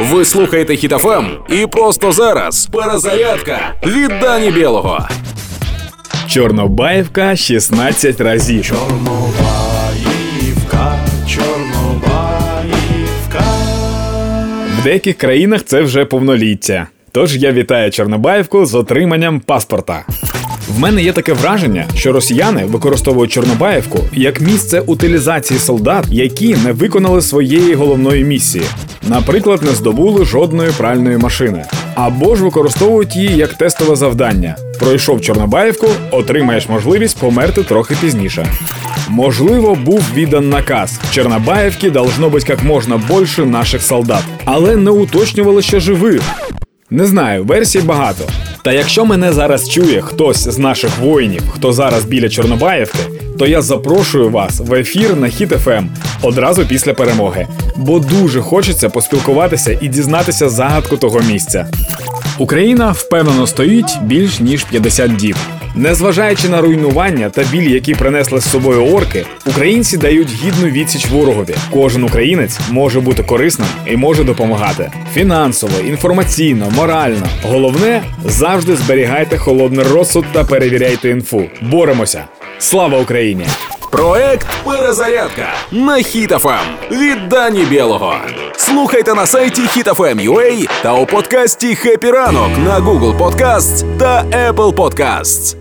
Ви слухаєте Хітофем і просто зараз перезарядка від Дані Білого. Чорнобаївка 16 разів. Чорнобаївка, Чорнобаївка. В деяких країнах це вже повноліття. Тож я вітаю Чорнобаївку з отриманням паспорта. В мене є таке враження, що росіяни використовують Чорнобаївку як місце утилізації солдат, які не виконали своєї головної місії, наприклад, не здобули жодної пральної машини, або ж використовують її як тестове завдання. Пройшов Чорнобаївку, отримаєш можливість померти трохи пізніше. Можливо, був віддан наказ. В Чорнобаївці должно бути як можна більше наших солдат, але не уточнювали, що живих. Не знаю, версій багато. Та якщо мене зараз чує хтось з наших воїнів, хто зараз біля Чорнобаївки, то я запрошую вас в ефір на Хіт ФМ одразу після перемоги, бо дуже хочеться поспілкуватися і дізнатися загадку того місця. Україна впевнено стоїть більш ніж 50 діб. Незважаючи на руйнування та біль, які принесли з собою орки, українці дають гідну відсіч ворогові. Кожен українець може бути корисним і може допомагати фінансово, інформаційно, морально. Головне завжди зберігайте холодний розсуд та перевіряйте інфу. Боремося! Слава Україні! Проект Перезарядка на Хітофем від Дані Білого. Слухайте на сайті HitFM.ua та у подкасті «Хеппі ранок» на Google Podcasts та Apple Podcasts.